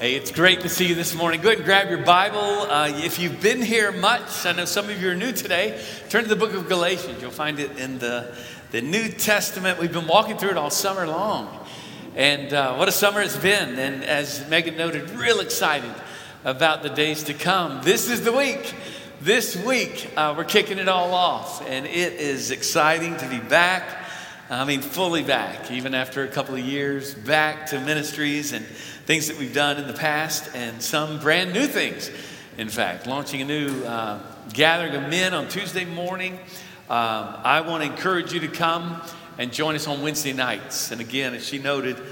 Hey, it's great to see you this morning. Go ahead and grab your Bible. Uh, if you've been here much, I know some of you are new today, turn to the book of Galatians. You'll find it in the, the New Testament. We've been walking through it all summer long. And uh, what a summer it's been. And as Megan noted, real excited about the days to come. This is the week. This week, uh, we're kicking it all off. And it is exciting to be back. I mean, fully back, even after a couple of years, back to ministries and things that we've done in the past, and some brand new things. In fact, launching a new uh, gathering of men on Tuesday morning. Um, I want to encourage you to come and join us on Wednesday nights. And again, as she noted,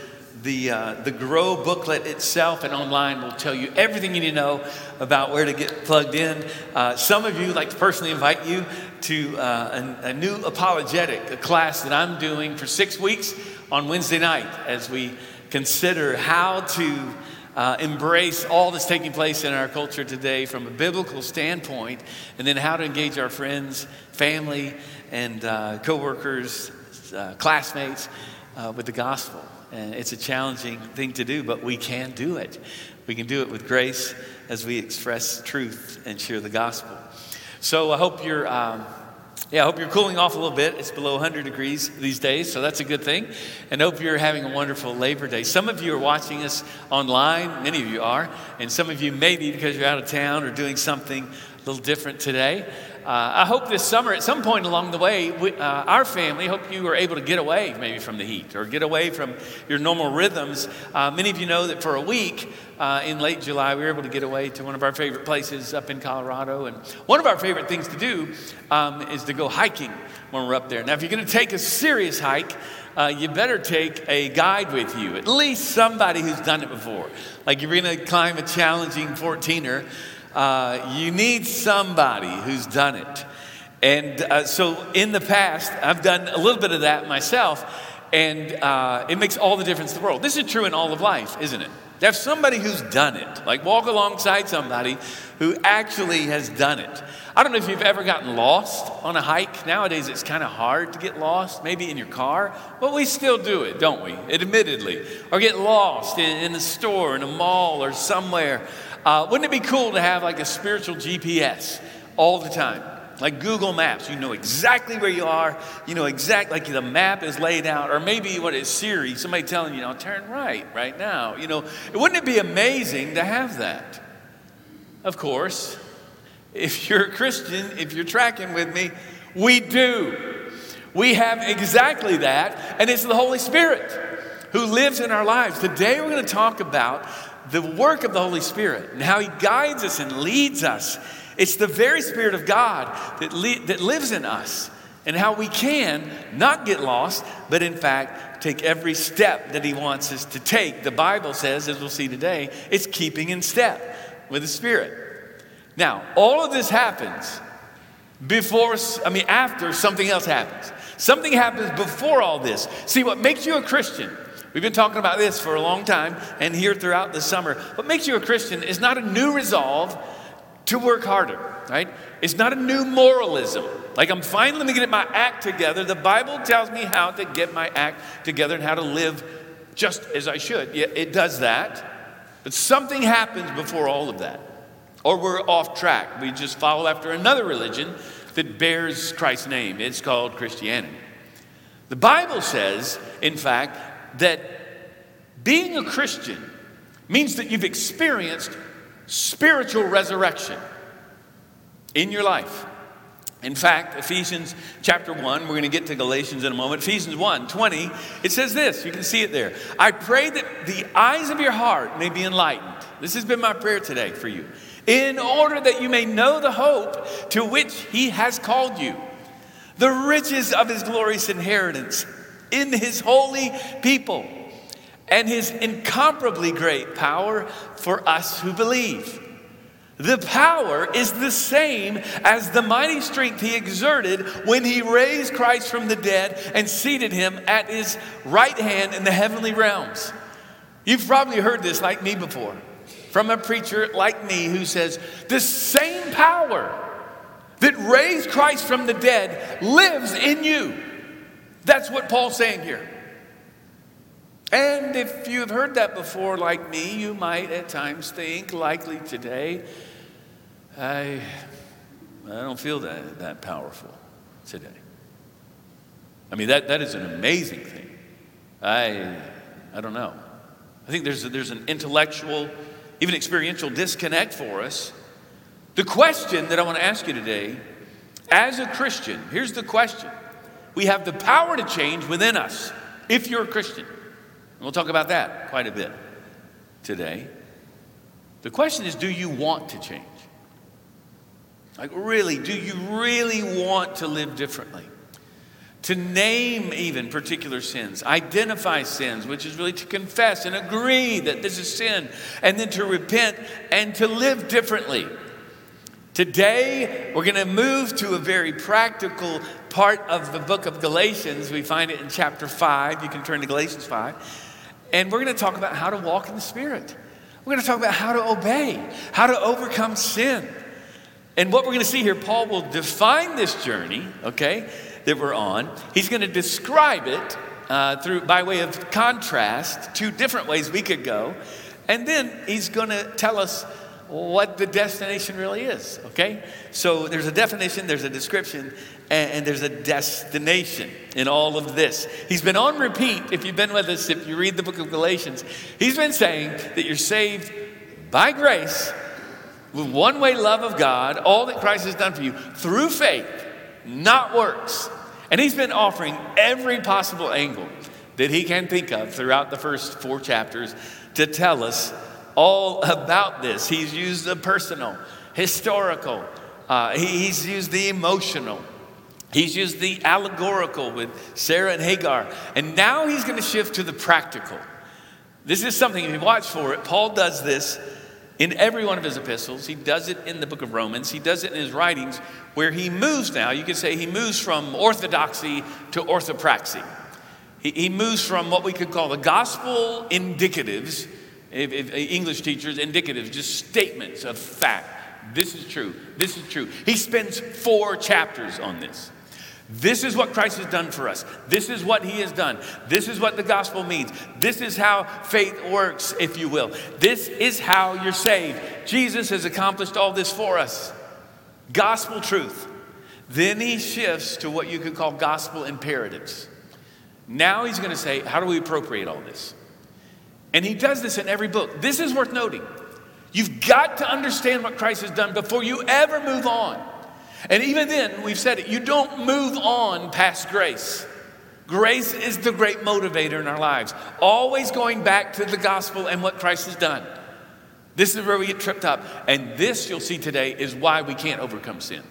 the, uh, the Grow booklet itself and online will tell you everything you need to know about where to get plugged in. Uh, some of you like to personally invite you to uh, a, a, new apologetic, a class that I'm doing for six weeks on Wednesday night as we consider how to uh, embrace all that's taking place in our culture today from a biblical standpoint, and then how to engage our friends, family, and uh, coworkers, uh, classmates uh, with the gospel. And it's a challenging thing to do, but we can do it. We can do it with grace as we express truth and share the gospel. So I hope you're. Um, yeah, I hope you're cooling off a little bit. It's below 100 degrees these days, so that's a good thing. And hope you're having a wonderful Labor Day. Some of you are watching us online, many of you are, and some of you maybe because you're out of town or doing something a little different today. Uh, I hope this summer, at some point along the way, we, uh, our family, hope you were able to get away maybe from the heat or get away from your normal rhythms. Uh, many of you know that for a week in late July, we were able to get away to one of our favorite places up in Colorado. And one of our favorite things to do um, is to go hiking when we're up there. Now, if you're going to take a serious hike, uh, you better take a guide with you, at least somebody who's done it before. Like you're going to climb a challenging 14er. Uh, you need somebody who's done it. And uh, so in the past, I've done a little bit of that myself, and uh, it makes all the difference in the world. This is true in all of life, isn't it? To have somebody who's done it, like walk alongside somebody who actually has done it. I don't know if you've ever gotten lost on a hike. Nowadays, it's kind of hard to get lost, maybe in your car, but we still do it, don't we? Admittedly. Or get lost in, in a store, in a mall, or somewhere. Uh, wouldn't it be cool to have like a spiritual GPS all the time? Like Google Maps, you know exactly where you are. You know exactly, like the map is laid out. Or maybe what is Siri, somebody telling you, now turn right right now. You know, wouldn't it be amazing to have that? Of course, if you're a Christian, if you're tracking with me, we do. We have exactly that, and it's the Holy Spirit who lives in our lives. Today we're going to talk about the work of the Holy Spirit and how He guides us and leads us. It's the very Spirit of God that, li- that lives in us and how we can not get lost, but in fact take every step that He wants us to take. The Bible says, as we'll see today, it's keeping in step with the Spirit. Now, all of this happens before, I mean, after something else happens. Something happens before all this. See, what makes you a Christian We've been talking about this for a long time and here throughout the summer. What makes you a Christian is not a new resolve to work harder, right? It's not a new moralism. Like I'm finally going to get my act together. The Bible tells me how to get my act together and how to live just as I should. Yeah, it does that. But something happens before all of that. Or we're off track. We just follow after another religion that bears Christ's name. It's called Christianity. The Bible says, in fact, that being a Christian means that you've experienced spiritual resurrection in your life. In fact, Ephesians chapter 1, we're going to get to Galatians in a moment. Ephesians 1 20, it says this. You can see it there. I pray that the eyes of your heart may be enlightened. This has been my prayer today for you. In order that you may know the hope to which he has called you, the riches of his glorious inheritance in his holy people and his incomparably great power for us who believe. The power is the same as the mighty strength he exerted when he raised Christ from the dead and seated him at his right hand in the heavenly realms. You've probably heard this like me before from a preacher like me who says, The same power that raised Christ from the dead lives in you. That's what Paul's saying here. And if you have heard that before, like me, you might at times think, likely today, I, I don't feel that, that powerful today. I mean, that, that is an amazing thing. I, I don't know. I think there's, a, there's an intellectual, even experiential disconnect for us. The question that I want to ask you today, as a Christian, here's the question. We have the power to change within us if you're a Christian. And we'll talk about that quite a bit today. The question is do you want to change? Like, really, do you really want to live differently? To name even particular sins, identify sins, which is really to confess and agree that this is sin, and then to repent and to live differently. Today, we're going to move to a very practical part of the book of Galatians. We find it in chapter 5. You can turn to Galatians 5. And we're going to talk about how to walk in the Spirit. We're going to talk about how to obey, how to overcome sin. And what we're going to see here, Paul will define this journey, okay, that we're on. He's going to describe it uh, through by way of contrast, two different ways we could go. And then he's going to tell us what the destination really is, okay? So there's a definition, there's a description, and, and, there's a destination in all of this. He's been on repeat, if you've been with us, if you read the book of Galatians, he's been saying that you're saved by grace with one way love of God, all that Christ has done for you, through faith, not works. And he's been offering every possible angle that he can think of throughout the first four chapters to tell us all about this. He's used the personal, historical, uh, he's used the emotional. He's used the allegorical with Sarah and Hagar. And now he's going to shift to the practical. This is something, if you watch for it, Paul does this in every one of his epistles. He does it in the book of Romans. He does it in his writings, where he moves now. You could say he moves from orthodoxy to orthopraxy. He, he moves from what we could call the gospel indicatives, if, if, uh, English teachers, indicatives, just statements of fact. This is true. This is true. He spends four chapters on this. This is what Christ has done for us. This is what he has done. This is what the gospel means. This is how faith works, if you will. This is how you're saved. Jesus has accomplished all this for us. Gospel truth. Then he shifts to what you could call gospel imperatives. Now he's going to say, How do we appropriate all this? And he does this in every book. This is worth noting. You've got to understand what Christ has done before you ever move on. And even then, we've said it, you don't move on past grace. Grace is the great motivator in our lives, always going back to the gospel and what Christ has done. This is where we get tripped up. And this, you'll see today, is why we can't overcome sin.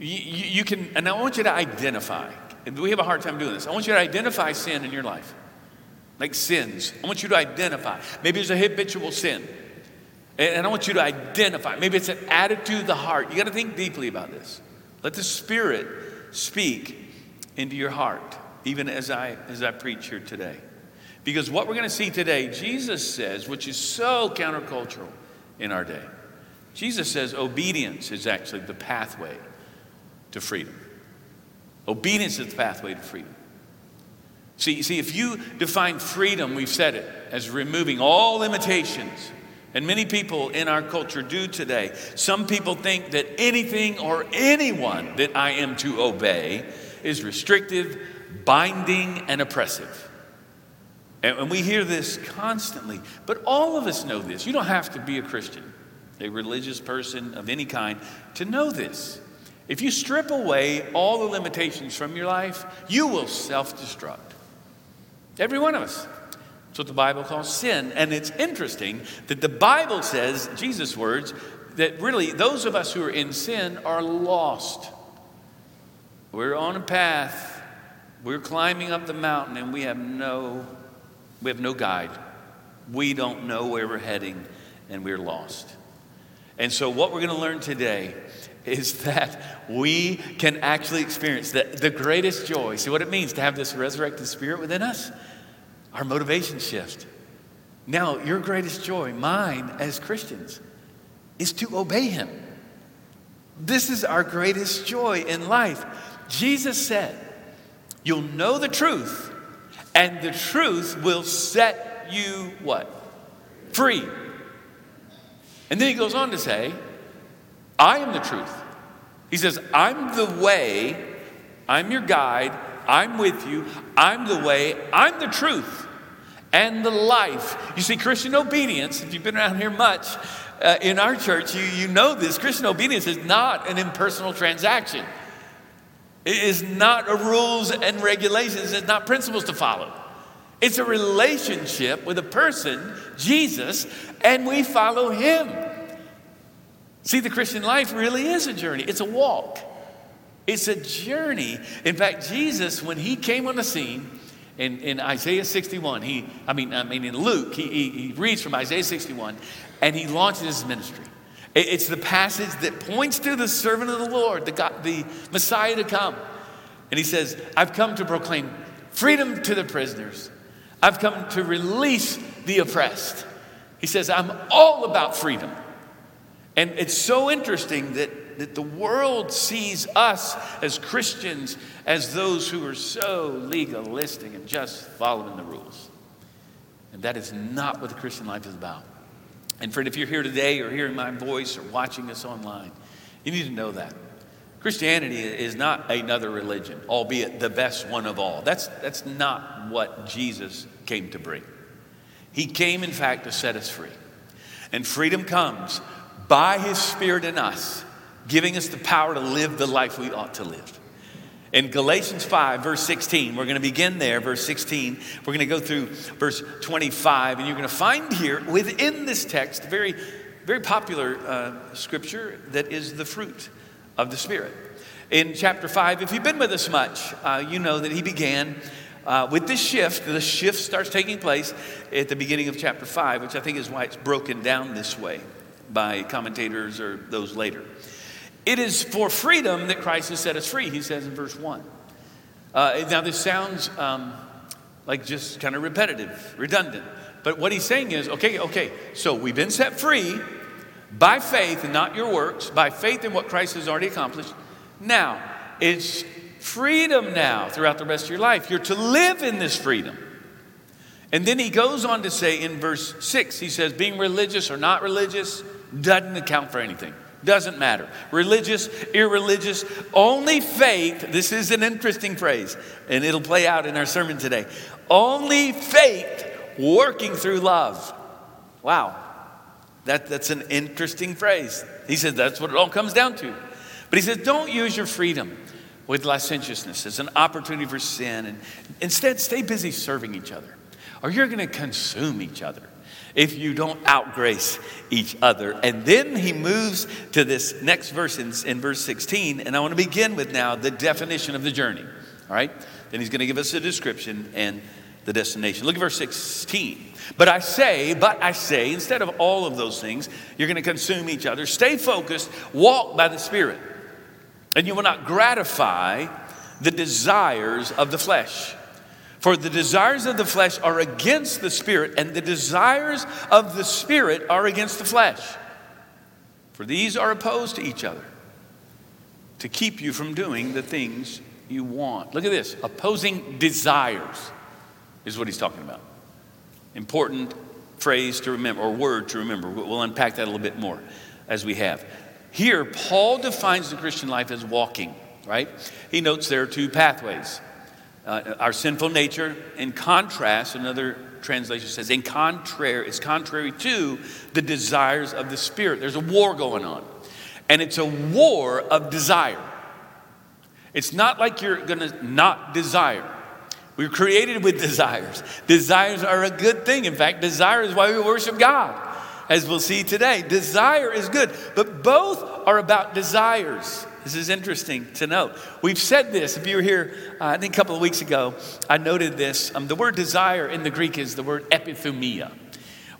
You, you, you can, and I want you to identify, and we have a hard time doing this. I want you to identify sin in your life, like sins. I want you to identify. Maybe it's a habitual sin. And I want you to identify. Maybe it's an attitude of the heart. You got to think deeply about this. Let the Spirit speak into your heart, even as I as I preach here today. Because what we're going to see today, Jesus says, which is so countercultural in our day. Jesus says obedience is actually the pathway to freedom. Obedience is the pathway to freedom. See, see, if you define freedom, we've said it, as removing all limitations and many people in our culture do today. Some people think that anything or anyone that I am to obey is restrictive, binding, and oppressive. And we hear this constantly. But all of us know this. You don't have to be a Christian, a religious person of any kind, to know this. If you strip away all the limitations from your life, you will self destruct. Every one of us. That's what the Bible calls sin. And it's interesting that the Bible says, Jesus' words, that really those of us who are in sin are lost. We're on a path. We're climbing up the mountain and we have no we have no guide. We don't know where we're heading and we're lost. And so what we're going to learn today is that we can actually experience the, the greatest joy. See what it means to have this resurrected spirit within us? our motivation shift. Now, your greatest joy, mine as Christians, is to obey Him. This is our greatest joy in life. Jesus said, You'll know the truth, and the truth will set you what? Free. And then he goes on to say, I am the truth. He says, I'm the way, I'm your guide, I'm with you, I'm the way, I'm the truth, and the life. You see, Christian obedience, if you've been around here much, uh, in our church, you, you know this Christian obedience is not an impersonal transaction. It is not a rules and regulations, it's not principles to follow. It's a relationship with a person, Jesus, and we follow him. See, the Christian life really is a journey, it's a walk. It's a journey. In fact, Jesus, when he came on the scene in, in Isaiah 61, he, I mean, I mean in Luke, he, he, he reads from Isaiah 61 and he launches his ministry. It's the passage that points to the servant of the Lord, the, God, the Messiah to come. And he says, I've come to proclaim freedom to the prisoners I've come to release the oppressed. He says, I'm all about freedom. And it's so interesting that, that the world sees us as Christians as those who are so legalistic and just following the rules. And that is not what the Christian life is about. And friend, if you're here today or hearing my voice or watching us online, you need to know that. Christianity is not another religion, albeit the best one of all. That's, that's not what Jesus came to bring. He came, in fact, to set us free. And freedom comes by His Spirit in us, giving us the power to live the life we ought to live. In Galatians 5, verse 16, we're going to begin there, verse 16. We're going to go through verse 25, and you're going to find here within this text very, very popular uh, scripture that is the fruit of the Spirit. In chapter 5, if you've been with us much, uh, you know that he began uh, with this shift. The shift starts taking place at the beginning of chapter 5, which I think is why it's broken down this way by commentators or those later. It is for freedom that Christ has set us free, he says in verse 1. Uh, now, this sounds um, like just kind of repetitive, redundant. But what he's saying is okay, okay, so we've been set free by faith and not your works, by faith in what Christ has already accomplished. Now, it's freedom now throughout the rest of your life. You're to live in this freedom. And then he goes on to say in verse 6, he says, being religious or not religious doesn't account for anything. Doesn't matter. Religious, irreligious, only faith. This is an interesting phrase, and it'll play out in our sermon today. Only faith working through love. Wow. That, that's an interesting phrase. He says that's what it all comes down to. But he says, don't use your freedom with licentiousness as an opportunity for sin. And instead, stay busy serving each other, or you're going to consume each other if you don't outgrace each other. And then he moves to this next verse in, in verse 16. And I want to begin with now the definition of the journey. All right? Then he's going to give us a description and the destination. Look at verse 16. But I say, but I say, instead of all of those things, you're going to consume each other. Stay focused, walk by the Spirit, and you will not gratify the desires of the flesh. For the desires of the flesh are against the Spirit, and the desires of the Spirit are against the flesh. For these are opposed to each other to keep you from doing the things you want. Look at this opposing desires is what he's talking about important phrase to remember, or word to remember. We'll unpack that a little bit more as we have. Here, Paul defines the Christian life as walking, right? He notes there are two pathways. Uh, our sinful nature, in contrast, another translation says, in contrary, it's contrary to the desires of the Spirit. There's a war going on, and it's a war of desire. It's not like you're going to not desire. We're created with desires. Desires are a good thing. In fact, desire is why we worship God, as we'll see today. Desire is good, but both are about desires. This is interesting to note. We've said this. If you were here, uh, I think a couple of weeks ago, I noted this. Um, the word desire in the Greek is the word epithumia.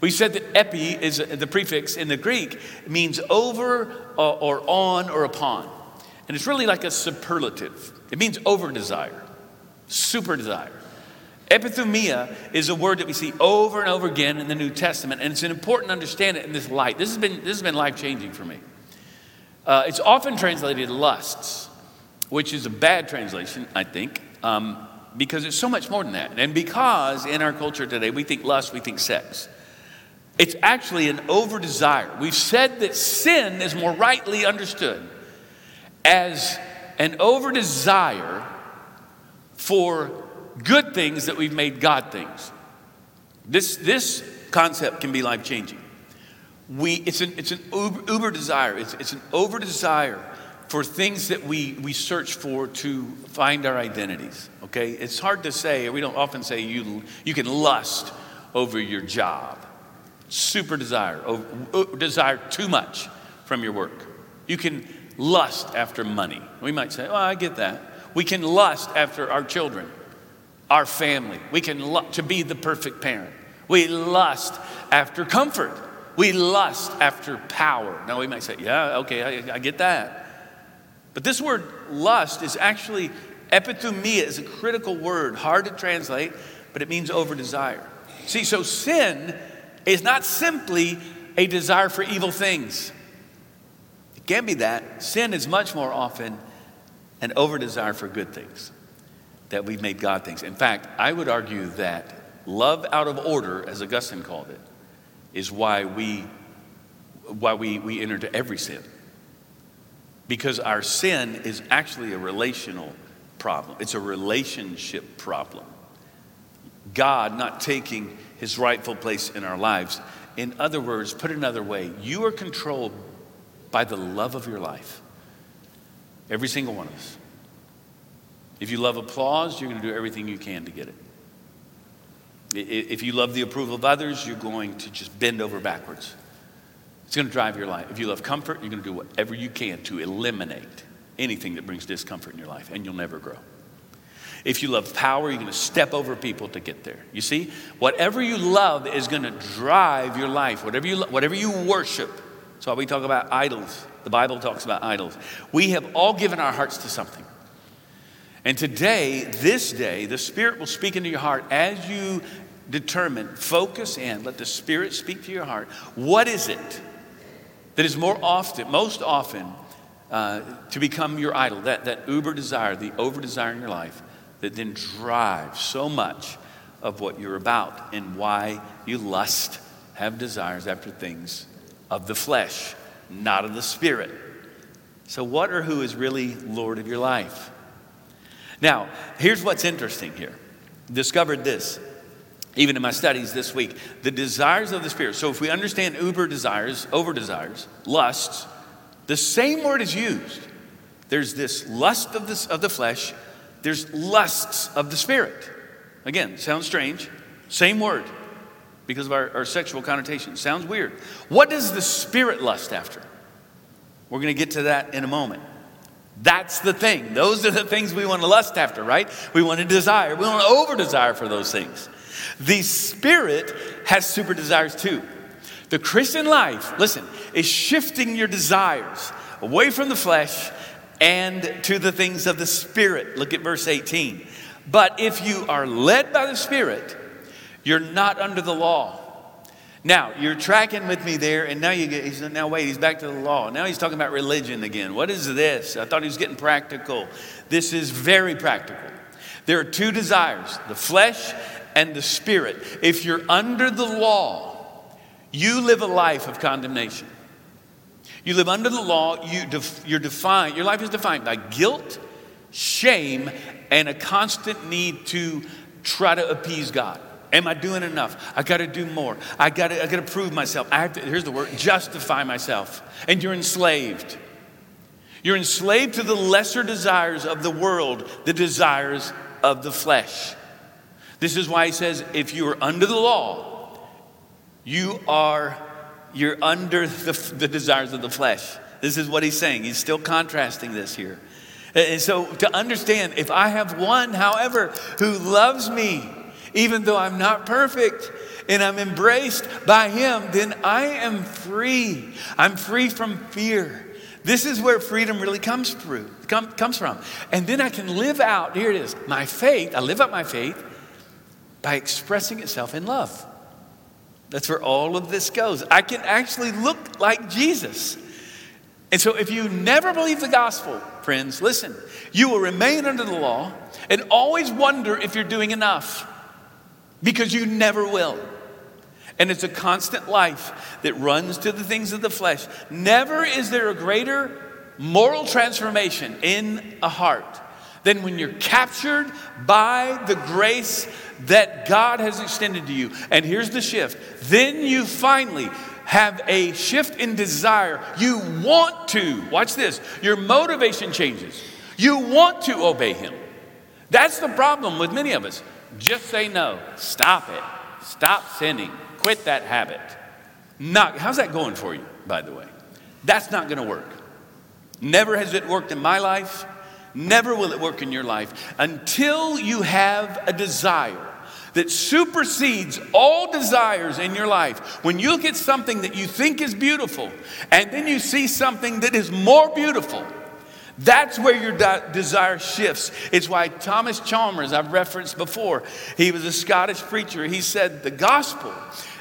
We said that epi is the prefix in the Greek means over or, uh, or on or upon. And it's really like a superlative. It means over desire super desire. Epithumia is a word that we see over and over again in the New Testament, and it's an important to understand it in this light. This has been, this has been life changing for me. Uh, it's often translated lusts, which is a bad translation, I think. Um, because it's so much more than that. And because in our culture today, we think lust, we think sex. It's actually an over desire. We've said that sin is more rightly understood as an over desire for good things that we've made God things. This, this concept can be life changing. We, it's an, it's an uber, uber desire, it's, it's an over desire for things that we, we search for to find our identities. Okay? It's hard to say, we don't often say you, you can lust over your job. Super desire, over, desire too much from your work. You can lust after money. We might say, oh, I get that. We can lust after our children, our family. We can lust to be the perfect parent. We lust after comfort. We lust after power. Now we might say, yeah, okay, I, I get that. But this word lust is actually epithumia is a critical word, hard to translate, but it means over desire. See, so sin is not simply a desire for evil things. It can be that. Sin is much more often an over desire for good things that we've made God things. In fact, I would argue that love out of order, as Augustine called it, is why we why we, we enter into every sin because our sin is actually a relational problem, it's a relationship problem. God not taking his rightful place in our lives. In other words, put another way, you are controlled by the love of your life. Every single one of us. If you love applause, you're going to do everything you can to get it. If you love the approval of others, you're going to just bend over backwards. It's going to drive your life. If you love comfort, you're going to do whatever you can to eliminate anything that brings discomfort in your life, and you'll never grow. If you love power, you're going to step over people to get there. You see, whatever you love is going to drive your life. Whatever you, whatever you worship. That's why we talk about idols. The Bible talks about idols. We have all given our hearts to something. And today, this day, the Spirit will speak into your heart as you determine, focus in, let the Spirit speak to your heart. What is it that is more often, most often, uh, to become your idol, that, that uber desire, the over desire in your life, that then drives so much of what you're about and why you lust, have desires after things of the flesh, not of the spirit. So, what or who is really Lord of your life? Now, here's what's interesting here. Discovered this even in my studies this week, the desires of the Spirit. So if we understand uber desires, over desires, lusts, the same word is used. There's this lust of, this, of the flesh, there's lusts of the Spirit. Again, sounds strange. Same word because of our, our sexual connotation. Sounds weird. What does the Spirit lust after? We're going to get to that in a moment. That's the thing. Those are the things we want to lust after, right? We want to desire. We want to over desire for those things. The Spirit has super desires too. The Christian life, listen, is shifting your desires away from the flesh and to the things of the Spirit. Look at verse 18. But if you are led by the Spirit, you're not under the law. Now, you're tracking with me there, and now you get, he's, now wait, he's back to the law. Now he's talking about religion again. What is this? I thought he was getting practical. This is very practical. There are two desires the flesh and the Spirit. If you're under the law, you live a life of condemnation. You live under the law, you def, you're defined, your life is defined by guilt, shame, and a constant need to try to appease God. Am I doing enough? I got to do more. I got to I got to prove myself. I have to, here's the word, justify myself. And you're enslaved. You're enslaved to the lesser desires of the world, the desires of the flesh. This is why he says, if you are under the law, you are you're under the, the desires of the flesh. This is what he's saying. He's still contrasting this here. And so to understand, if I have one, however, who loves me, even though I'm not perfect, and I'm embraced by him, then I am free. I'm free from fear. This is where freedom really comes through, come, comes from. And then I can live out, here it is, my faith. I live out my faith by expressing itself in love. That's where all of this goes. I can actually look like Jesus. And so, if you never believe the gospel, friends, listen, you will remain under the law and always wonder if you're doing enough because you never will. And it's a constant life that runs to the things of the flesh. Never is there a greater moral transformation in a heart than when you're captured by the grace that God has extended to you. And here's the shift then you finally have a shift in desire. You want to, watch this, your motivation changes. You want to obey Him. That's the problem with many of us. Just say no, stop it, stop sinning, quit that habit. Not, how's that going for you, by the way? That's not going to work. Never has it worked in my life. Never will it work in your life until you have a desire that supersedes all desires in your life. When you look at something that you think is beautiful and then you see something that is more beautiful, that's where your de- desire shifts. It's why Thomas Chalmers, I've referenced before, he was a Scottish preacher. He said, The gospel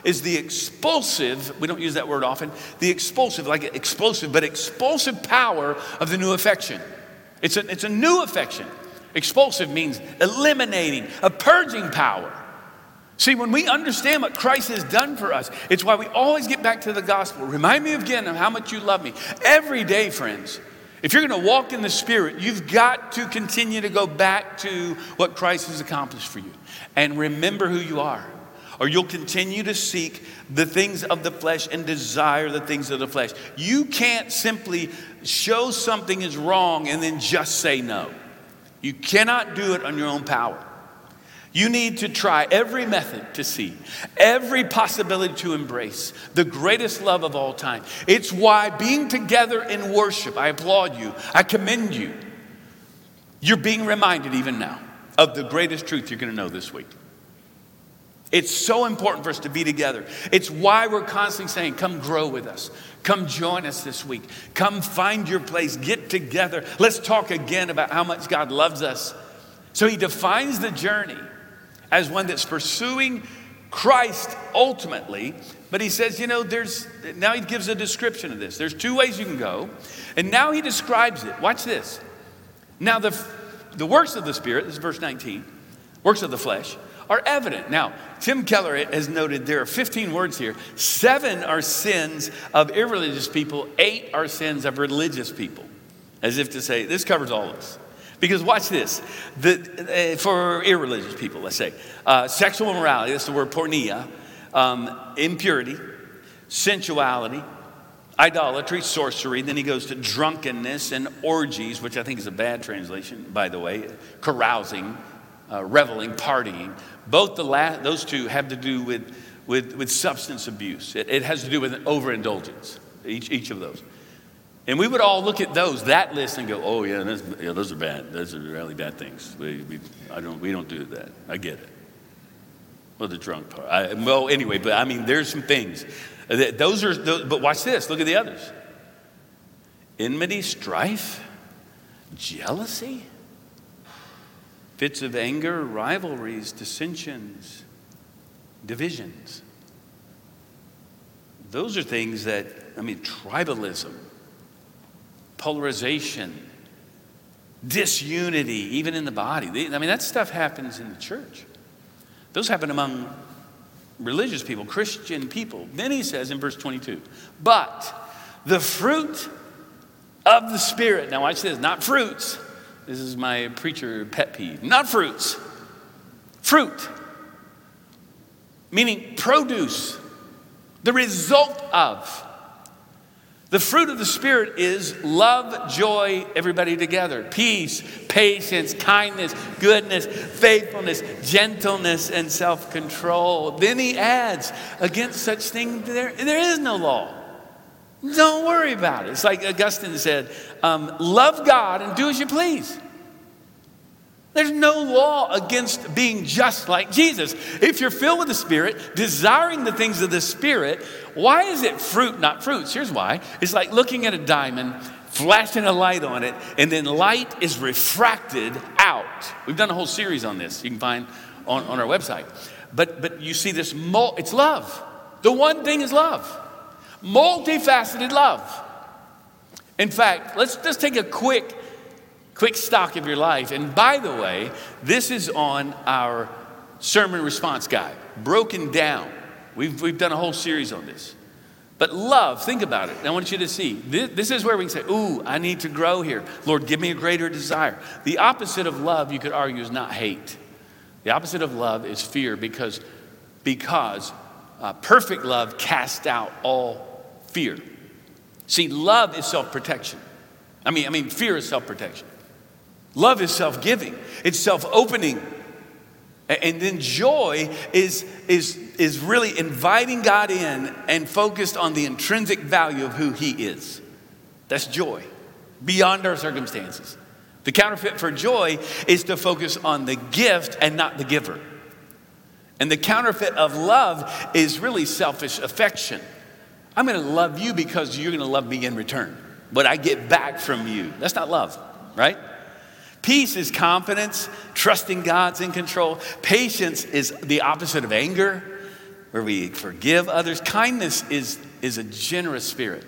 is the expulsive, we don't use that word often, the expulsive, like explosive, but expulsive power of the new affection. It's a, it's a new affection. Expulsive means eliminating, a purging power. See, when we understand what Christ has done for us, it's why we always get back to the gospel. Remind me again of how much you love me. Every day, friends, if you're going to walk in the Spirit, you've got to continue to go back to what Christ has accomplished for you and remember who you are. Or you'll continue to seek the things of the flesh and desire the things of the flesh. You can't simply show something is wrong and then just say no. You cannot do it on your own power. You need to try every method to see, every possibility to embrace the greatest love of all time. It's why being together in worship, I applaud you, I commend you. You're being reminded even now of the greatest truth you're going to know this week. It's so important for us to be together. It's why we're constantly saying, Come grow with us. Come join us this week. Come find your place. Get together. Let's talk again about how much God loves us. So he defines the journey as one that's pursuing Christ ultimately. But he says, you know, there's, now he gives a description of this. There's two ways you can go. And now he describes it. Watch this. Now, the, the works of the Spirit, this is verse 19, works of the flesh are evident. Now, Tim Keller has noted there are 15 words here. Seven are sins of irreligious people, eight are sins of religious people. As if to say, this covers all of us. Because watch this the, uh, for irreligious people, let's say, uh, sexual immorality, that's the word porneia, um, impurity, sensuality, idolatry, sorcery. Then he goes to drunkenness and orgies, which I think is a bad translation, by the way, carousing, uh, reveling, partying. Both the last, those two have to do with, with, with substance abuse. It, it has to do with overindulgence, each, each of those. And we would all look at those, that list, and go, oh, yeah, those, yeah, those are bad. Those are really bad things. We, we, I don't, we don't do that. I get it. Well, the drunk part. I, well, anyway, but I mean, there's some things. That, Those are, those, but watch this. Look at the others enmity, strife, jealousy fits of anger, rivalries, dissensions, divisions. Those are things that, I mean, tribalism, polarization, disunity, even in the body. I mean, that stuff happens in the church. Those happen among religious people, Christian people. Then he says in verse 22, but the fruit of the Spirit, now watch this, not fruits, this is my preacher pet peeve. Not fruits, fruit, meaning produce, the result of. The fruit of the Spirit is love, joy, everybody together, peace, patience, kindness, goodness, faithfulness, gentleness, and self control. Then he adds, against such things, there, there is no law. Don't worry about it. It's like Augustine said um, love God and do as you please. There's no law against being just like Jesus. If you're filled with the Spirit, desiring the things of the Spirit, why is it fruit, not fruits? Here's why. It's like looking at a diamond, flashing a light on it, and then light is refracted out. We've done a whole series on this. You can find on, on our website. But, but you see this, it's love. The one thing is love multifaceted love. In fact, let's just take a quick, quick stock of your life. And by the way, this is on our sermon response guide, broken down. We've, we've done a whole series on this. But love, think about it. I want you to see. This, this, is where we can say, Ooh, I need to grow here. Lord, give me a greater desire. The opposite of love, you could argue, is not hate. The opposite of love is fear because, because uh, perfect love casts out all fear. See, love is self protection. I mean, I mean, fear is self protection. Love is self giving, it's self opening. And then joy is, is, is really inviting God in and focused on the intrinsic value of who He is. That's joy, beyond our circumstances. The counterfeit for joy is to focus on the gift and not the giver. And the counterfeit of love is really selfish affection. I'm going to love you because you're going to love me in return. What I get back from you. That's not love, right? Peace is confidence, trusting God's in control. Patience is the opposite of anger, where we forgive others. Kindness is, is a generous spirit,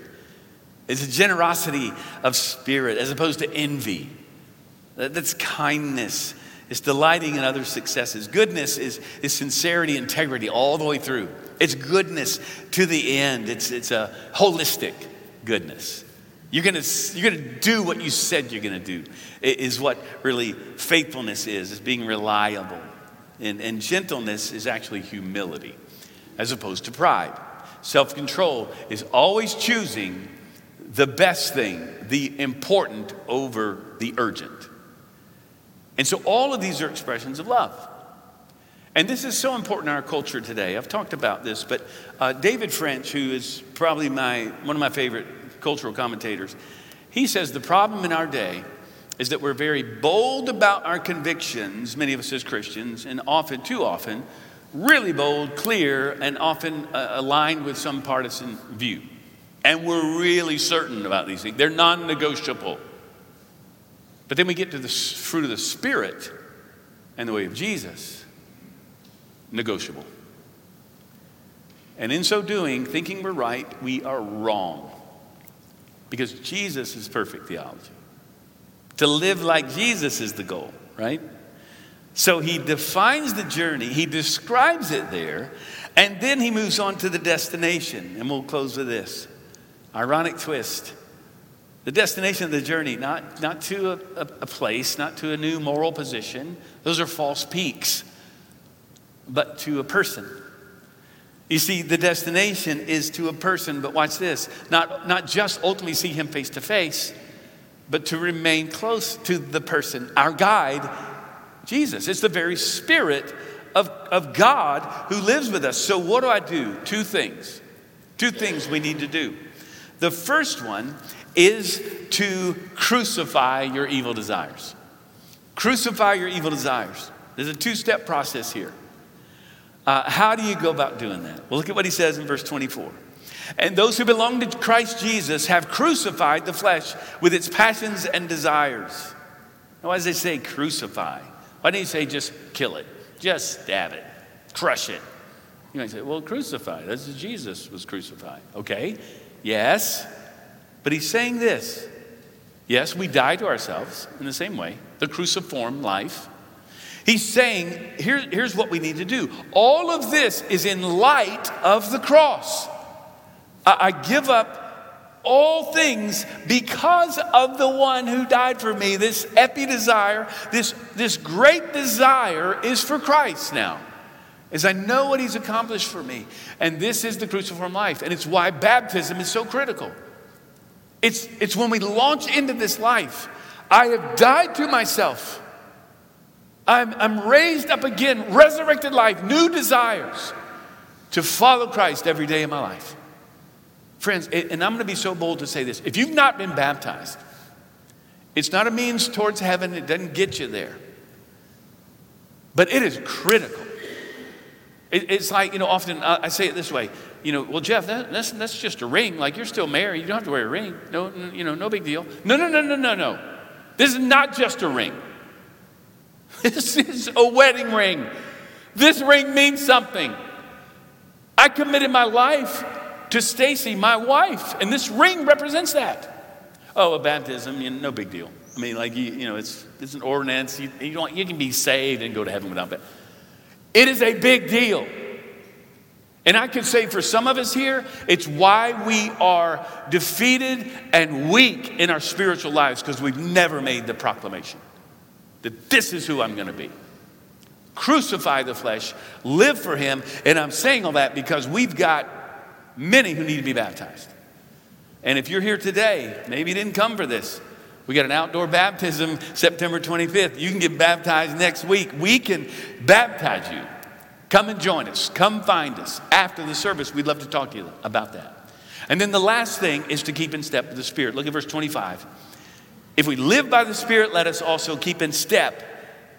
it's a generosity of spirit as opposed to envy. That's kindness. It's delighting in others' successes. Goodness is, is sincerity, integrity all the way through. It's goodness to the end. It's, it's a holistic goodness. You're gonna, you're gonna do what you said you're gonna do, is what really faithfulness is, is being reliable. And, and gentleness is actually humility, as opposed to pride. Self control is always choosing the best thing, the important over the urgent. And so all of these are expressions of love. And this is so important in our culture today. I've talked about this, but uh, David French, who is probably my, one of my favorite cultural commentators, he says the problem in our day is that we're very bold about our convictions, many of us as Christians, and often, too often, really bold, clear, and often uh, aligned with some partisan view. And we're really certain about these things. They're non negotiable. But then we get to the fruit of the Spirit and the way of Jesus, negotiable. And in so doing, thinking we're right, we are wrong. Because Jesus is perfect theology. To live like Jesus is the goal, right? So he defines the journey, he describes it there, and then he moves on to the destination. And we'll close with this ironic twist. The destination of the journey, not, not to a, a, a place, not to a new moral position, those are false peaks, but to a person. You see, the destination is to a person, but watch this not, not just ultimately see him face to face, but to remain close to the person, our guide, Jesus. It's the very spirit of, of God who lives with us. So, what do I do? Two things. Two things we need to do. The first one is to crucify your evil desires. Crucify your evil desires. There's a two step process here. Uh, how do you go about doing that? Well, look at what he says in verse 24. And those who belong to Christ Jesus have crucified the flesh with its passions and desires. Now, why does it say crucify? Why don't you say just kill it? Just stab it, crush it. You might say, well, crucify. That's Jesus was crucified. Okay, yes. But he's saying this. Yes, we die to ourselves in the same way, the cruciform life. He's saying, Here, here's what we need to do. All of this is in light of the cross. I, I give up all things because of the one who died for me. This epi desire, this, this great desire is for Christ now. As I know what he's accomplished for me. And this is the cruciform life. And it's why baptism is so critical. It's, it's when we launch into this life. I have died to myself. I'm, I'm raised up again, resurrected life, new desires to follow Christ every day of my life. Friends, and I'm going to be so bold to say this if you've not been baptized, it's not a means towards heaven, it doesn't get you there. But it is critical. it's like, you know, often uh, I say it this way you know, well, Jeff, that, that's, that's just a ring. Like you're still married. You don't have to wear a ring. No, you know, no big deal. No, no, no, no, no, no. This is not just a ring. This is a wedding ring. This ring means something. I committed my life to Stacy, my wife, and this ring represents that. Oh, a baptism, you know, no big deal. I mean, like, you, you know, it's, it's an ordinance. You, you, don't, you can be saved and go to heaven without that. It is a big deal. And I could say for some of us here, it's why we are defeated and weak in our spiritual lives because we've never made the proclamation that this is who I'm going to be. Crucify the flesh, live for Him. And I'm saying all that because we've got many who need to be baptized. And if you're here today, maybe you didn't come for this. We got an outdoor baptism September 25th. You can get baptized next week. We can baptize you. Come and join us. Come find us after the service. We'd love to talk to you about that. And then the last thing is to keep in step with the Spirit. Look at verse 25. If we live by the Spirit, let us also keep in step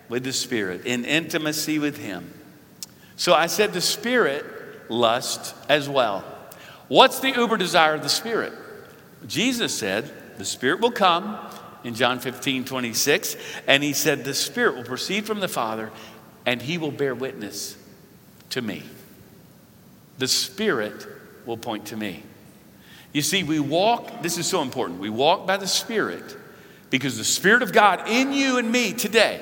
with the Spirit, in intimacy with Him. So I said the Spirit lust as well. What's the uber desire of the Spirit? Jesus said, The Spirit will come in John 15, 26, and He said, The Spirit will proceed from the Father, and He will bear witness to me. The Spirit will point to me. You see, we walk, this is so important. We walk by the Spirit because the Spirit of God in you and me today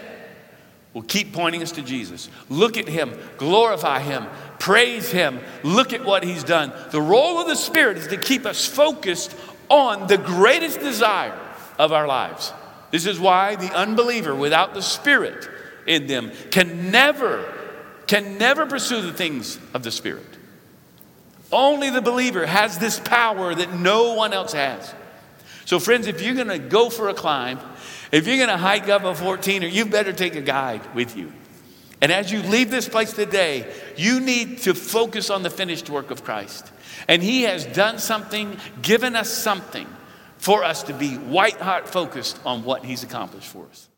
will keep pointing us to Jesus. Look at Him, glorify Him, praise Him, look at what He's done. The role of the Spirit is to keep us focused on the greatest desire of our lives. This is why the unbeliever without the Spirit in them can never can never pursue the things of the Spirit. Only the believer has this power that no one else has. So, friends, if you're going to go for a climb, if you're going to hike up a 14er, you better take a guide with you. And as you leave this place today, you need to focus on the finished work of Christ. And He has done something, given us something for us to be white hot focused on what He's accomplished for us.